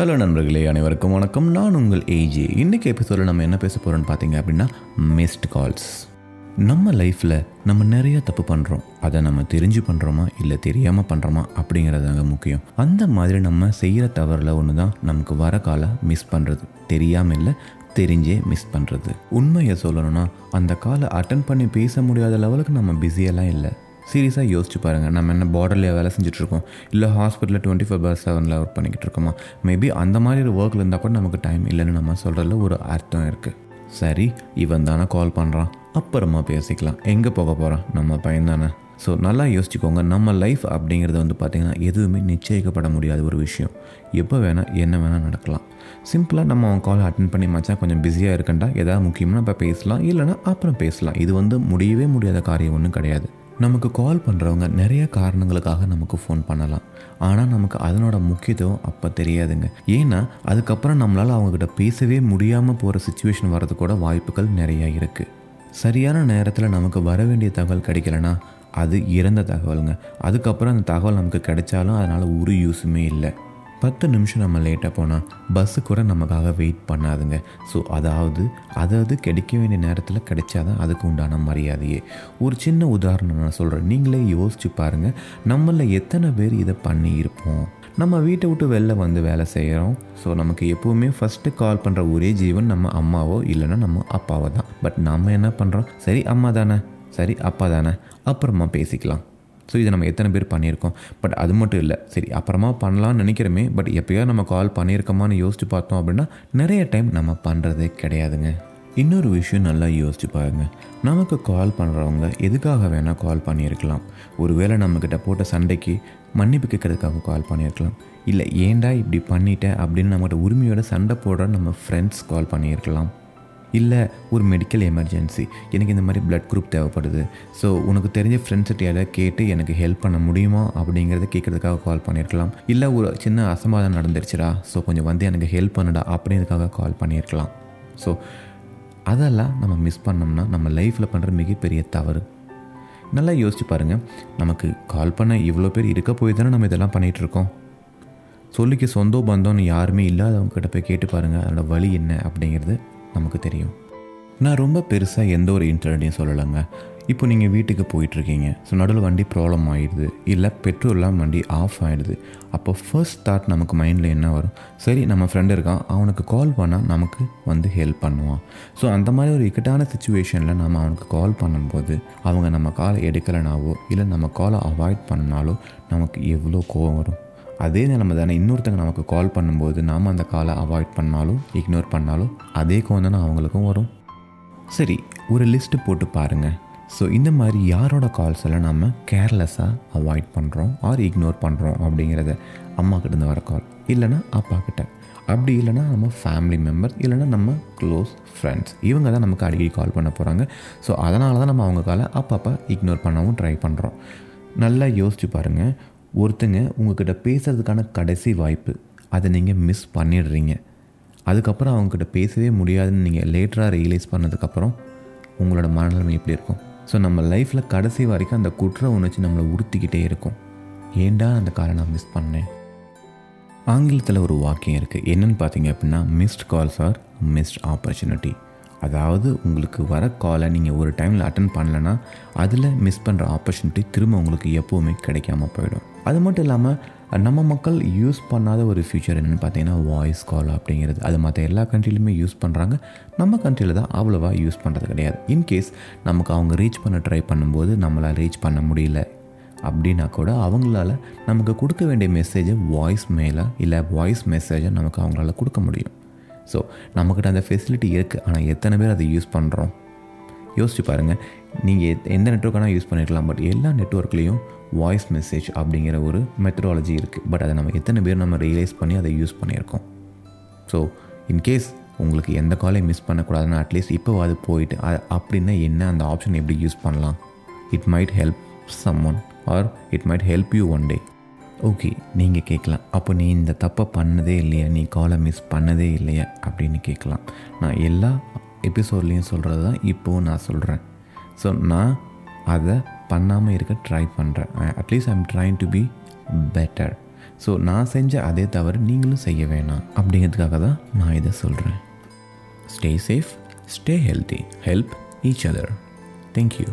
Hello நண்பர்களே அனைவருக்கும் வணக்கம். நான் உங்கள் ஏஜே இன்றைக்கி எபிசோடில் நம்ம என்ன பேச போகிறோன்னு பார்த்தீங்க அப்படின்னா மிஸ்ட் கால்ஸ் நம்ம லைஃப்பில் நம்ம நிறைய தப்பு பண்ணுறோம் அதை நம்ம தெரிஞ்சு பண்ணுறோமா இல்லை தெரியாமல் பண்ணுறோமா அப்படிங்கிறதாங்க முக்கியம். அந்த மாதிரி நம்ம செய்கிற தவறில் ஒன்று தான் நமக்கு வர காலை மிஸ் பண்ணுறது தெரியாமல் இல்லை தெரிஞ்சே மிஸ் பண்ணுறது உண்மையை சொல்லணும்னா அந்த காலை அட்டன் பண்ணி பேச முடியாத லெவலுக்கு நம்ம பிஸியெல்லாம் இல்லை. சீரியஸாக யோசிச்சு பாருங்கள் நம்ம என்ன பார்டர்லேயே வேலை செஞ்சுட்ருக்கோம். இல்லை ஹாஸ்பிட்டலில் டுவெண்ட்டி ஃபோர் பார் செவனில் ஒர்க் பண்ணிக்கிட்டு இருக்கோமா? மேபி அந்த மாதிரி ஒரு ஒர்க்கில் இருந்தால் கூட நமக்கு டைம் இல்லைன்னு நம்ம சொல்கிறதுல ஒரு அர்த்தம் இருக்குது சரி இவன் தானே கால் பண்ணுறான் அப்புறமா பேசிக்கலாம். எங்கே போக போகிறான் நம்ம பையன் தானே. ஸோ நல்லா யோசிச்சுக்கோங்க. நம்ம லைஃப் அப்படிங்கிறது வந்து பார்த்திங்கன்னா எதுவுமே நிச்சயிக்கப்பட முடியாத ஒரு விஷயம். எப்போ வேணால் என்ன வேணால் நடக்கலாம். சிம்பிளாக நம்ம அவன் கால் அட்டன் பண்ணி மச்சான் கொஞ்சம் பிஸியாக இருக்கண்டா? ஏதாவது முக்கியமாக இப்போ பேசலாம். இல்லைனா அப்புறம் பேசலாம். இது வந்து முடியவே முடியாத காரியம் ஒன்றும் கிடையாது. நமக்கு கால் பண்ணுறவங்க நிறைய காரணங்களுக்காக நமக்கு ஃபோன் பண்ணலாம். ஆனால் நமக்கு அதனோட முக்கியத்துவம் அப்போ தெரியாதுங்க. ஏன்னா அதுக்கப்புறம் நம்மளால் அவங்கக்கிட்ட பேசவே முடியாமல் போகிற சுச்சுவேஷன் வரது கூட வாய்ப்புகள் நிறையா இருக்குது சரியான நேரத்தில் நமக்கு வர வேண்டிய தகவல் கிடைக்கலனா அது இறந்த தகவலுங்க. அதுக்கப்புறம் அந்த தகவல் நமக்கு கிடைச்சாலும் அதனால் ஒரு யூஸுமே இல்லை. பத்து நிமிஷம் நம்ம லேட்டாக போனால் பஸ்ஸு கூட நமக்காக வெயிட் பண்ணாதுங்க. ஸோ அதாவது அதாவது கிடைக்க வேண்டிய நேரத்தில் கிடைச்சாதான் அதுக்கு உண்டான மரியாதையே. ஒரு சின்ன உதாரணம் நான் சொல்கிறேன் நீங்களே யோசிச்சு பாருங்கள் நம்மளில் எத்தனை பேர் இதை பண்ணி இருப்போம் நம்ம வீட்டை விட்டு வெளில வந்து வேலை செய்கிறோம் ஸோ நமக்கு எப்போவுமே ஃபஸ்ட்டு கால் பண்ணுற ஒரே ஜீவன் நம்ம அம்மாவோ இல்லைன்னா நம்ம அப்பாவோ தான். பட் நம்ம என்ன பண்ணுறோம் சரி அம்மா தானே? சரி அப்பா தானே? அப்புறமா பேசிக்கலாம். ஸோ இதை நம்ம எத்தனை பேர் பண்ணியிருக்கோம்? பட் அது மட்டும் இல்லை. சரி அப்புறமா பண்ணலாம்னு நினைக்கிறோமே பட் எப்போயோ நம்ம கால் பண்ணியிருக்கோமான்னு யோசிச்சு பார்த்தோம் அப்படின்னா நிறைய டைம் நம்ம பண்ணுறதே கிடையாதுங்க. இன்னொரு விஷயம் நல்லா யோசிச்சு பாருங்க. நமக்கு கால் பண்ணுறவங்க எதுக்காக வேணால் கால் பண்ணியிருக்கலாம். ஒருவேளை நம்மக்கிட்ட போட்ட சண்டைக்கு மன்னிப்பு கேட்கறதுக்காக கால் பண்ணியிருக்கலாம். இல்லை ஏன்டா இப்படி பண்ணிட்டேன் அப்படின்னு நம்மகிட்ட உரிமையோட சண்டை போடுற நம்ம ஃப்ரெண்ட்ஸ் கால் பண்ணியிருக்கலாம். இல்லை ஒரு மெடிக்கல் எமர்ஜென்சி எனக்கு இந்த மாதிரி பிளட் குரூப் தேவைப்படுது. ஸோ உனக்கு தெரிஞ்ச ஃப்ரெண்ட்ஸ்கிட்ட கேட்டு எனக்கு ஹெல்ப் பண்ண முடியுமா அப்படிங்கிறத கேட்குறதுக்காக கால் பண்ணியிருக்கலாம். இல்லை ஒரு சின்ன அசம்பாதம் நடந்துருச்சுடா. ஸோ கொஞ்சம் வந்து எனக்கு ஹெல்ப் பண்ணுடா அப்படின்றதுக்காக கால் பண்ணியிருக்கலாம். ஸோ அதெல்லாம் நம்ம மிஸ் பண்ணோம்னா நம்ம லைஃப்பில் பண்ணுற மிகப்பெரிய தவறு. நல்லா யோசிச்சு பாருங்கள் நமக்கு கால் பண்ண இவ்வளோ பேர் இருக்க போய் தானே நம்ம இதெல்லாம் பண்ணிகிட்ருக்கோம். சொல்லிக்க சொந்த பந்தோன்னு யாருமே இல்லாதவங்க கிட்ட போய் கேட்டு பாருங்கள் அதோடய வழி என்ன அப்படிங்கிறது நமக்கு தெரியும். நான் ரொம்ப பெருசாக எந்த ஒரு இன்சிடென்ட்டையும் சொல்லலைங்க. இப்போ நீங்கள் வீட்டுக்கு போயிட்டுருக்கீங்க. ஸோ நடுவில் வண்டி ப்ராப்ளம் ஆகிடுது இல்லை பெட்ரோல்லாம் வண்டி ஆஃப் ஆகிடுது அப்போ ஃபர்ஸ்ட் தாட் நமக்கு மைண்டில் என்ன வரும்? சரி நம்ம ஃப்ரெண்டு இருக்கான். அவனுக்கு கால் பண்ணால் நமக்கு வந்து ஹெல்ப் பண்ணுவான். ஸோ அந்த மாதிரி ஒரு இக்கட்டான சுச்சுவேஷனில் நம்ம அவனுக்கு கால் பண்ணும்போது அவங்க நம்ம காலை எடுக்கலைனாவோ இல்லை நம்ம காலை அவாய்ட் பண்ணனாலோ நமக்கு எவ்வளோ கோவம் வரும்? அதே நிலைமை தானே இன்னொருத்தங்க நமக்கு கால் பண்ணும்போது நாம் அந்த காலை அவாய்ட் பண்ணாலும் இக்னோர் பண்ணாலும் அதே கோவம் தானே அவங்களுக்கும் வரும். சரி ஒரு லிஸ்ட்டு போட்டு பாருங்கள் ஸோ இந்த மாதிரி யாரோட கால்ஸ் எல்லாம் நம்ம கேர்லெஸ்ஸாக அவாய்ட் பண்ணுறோம் ஆர் இக்னோர் பண்ணுறோம் அப்படிங்கிறத அம்மாக்கிட்டேருந்து வர கால் இல்லைனா அப்பா கிட்ட. அப்படி இல்லைனா நம்ம ஃபேமிலி மெம்பர் இல்லைனா நம்ம க்ளோஸ் ஃப்ரெண்ட்ஸ் இவங்க தான் நமக்கு அடிக்கடி கால் பண்ண போகிறாங்க ஸோ அதனால தான் நம்ம அவங்க காலை அப்பப்போ இக்னோர் பண்ணவும் ட்ரை பண்ணுறோம் நல்லா யோசிச்சு பாருங்கள் ஒருத்தங்க உங்ககிட்ட பேசுகிறதுக்கான கடைசி வாய்ப்பு. அதை நீங்கள் மிஸ் பண்ணிடுறீங்க. அதுக்கப்புறம் அவங்கக்கிட்ட பேசவே முடியாதுன்னு நீங்கள் லேட்டராக ரியலைஸ் பண்ணதுக்கப்புறம் உங்களோட மனநிலைமை எப்படி இருக்கும்? ஸோ நம்ம லைஃப்பில் கடைசி வரைக்கும் அந்த குற்ற உணர்ச்சி நம்மளை உறுத்திக்கிட்டே இருக்கும். ஏண்டா அந்த காலை நான் மிஸ் பண்ணேன்? ஆங்கிலத்தில் ஒரு வாக்கியம் இருக்குது என்னென்னு பார்த்தீங்க அப்படின்னா missed calls or missed opportunity அதாவது உங்களுக்கு வர காலை நீங்கள் ஒரு டைமில் அட்டன் பண்ணலைன்னா அதில் மிஸ் பண்ணுற ஆப்பர்ச்சுனிட்டி திரும்ப உங்களுக்கு எப்போவுமே கிடைக்காம போயிடும். அது மட்டும் இல்லாமல் நம்ம மக்கள் யூஸ் பண்ணாத ஒரு ஃபியூச்சர் என்னென்னு பார்த்தீங்கன்னா வாய்ஸ் கால் அப்படிங்கிறது. அது மற்ற எல்லா கண்ட்ரிலையுமே யூஸ் பண்ணுறாங்க நம்ம கண்ட்ரியில் தான் அவ்வளோவா யூஸ் பண்ணுறது கிடையாது. இன்கேஸ் நமக்கு அவங்க ரீச் பண்ண ட்ரை பண்ணும்போது நம்மளால் ரீச் பண்ண முடியல அப்படின்னா கூட அவங்களால நமக்கு கொடுக்க வேண்டிய மெசேஜை வாய்ஸ் மெயிலாக இல்லை வாய்ஸ் மெசேஜை நமக்கு அவங்களால கொடுக்க முடியும். ஸோ நம்மக்கிட்ட அந்த ஃபெசிலிட்டி இருக்குது ஆனால் எத்தனை பேர் அதை யூஸ் பண்ணுறோம் யோசிச்சு பாருங்கள் நீங்கள் எந்த நெட்ஒர்க்கானா யூஸ் பண்ணிருக்கலாம். பட் எல்லா நெட்ஒர்க்லேயும் வாய்ஸ் மெசேஜ் அப்படிங்கிற ஒரு மெத்தடாலஜி இருக்குது பட் அதை நம்ம எத்தனை பேர் நம்ம ரியலைஸ் பண்ணி அதை யூஸ் பண்ணியிருக்கோம். ஸோ இன்கேஸ் உங்களுக்கு எந்த காலையும் மிஸ் பண்ணக்கூடாதுன்னா அட்லீஸ்ட் இப்போ அது போயிட்டு அப்படின்னா என்ன அந்த ஆப்ஷன் எப்படி யூஸ் பண்ணலாம்? It might help someone or it might help you one day okay நீங்கள் கேட்கலாம். அப்போ நீ இந்த தப்பை பண்ணதே இல்லையா? நீ காலை மிஸ் பண்ணதே இல்லையா? அப்படின்னு கேட்கலாம். நான் எல்லா எபிசோட்லேயும் சொல்கிறது தான் இப்போவும் நான் சொல்கிறேன் ஸோ நான் அதை பண்ணாமல் இருக்க ட்ரை பண்ணுறேன் at least I am trying to be better so நான் செஞ்ச அதே தவறு நீங்களும் செய்ய வேணாம். அப்படிங்கிறதுக்காக தான் நான் இதை சொல்கிறேன் stay safe stay healthy help each other thank you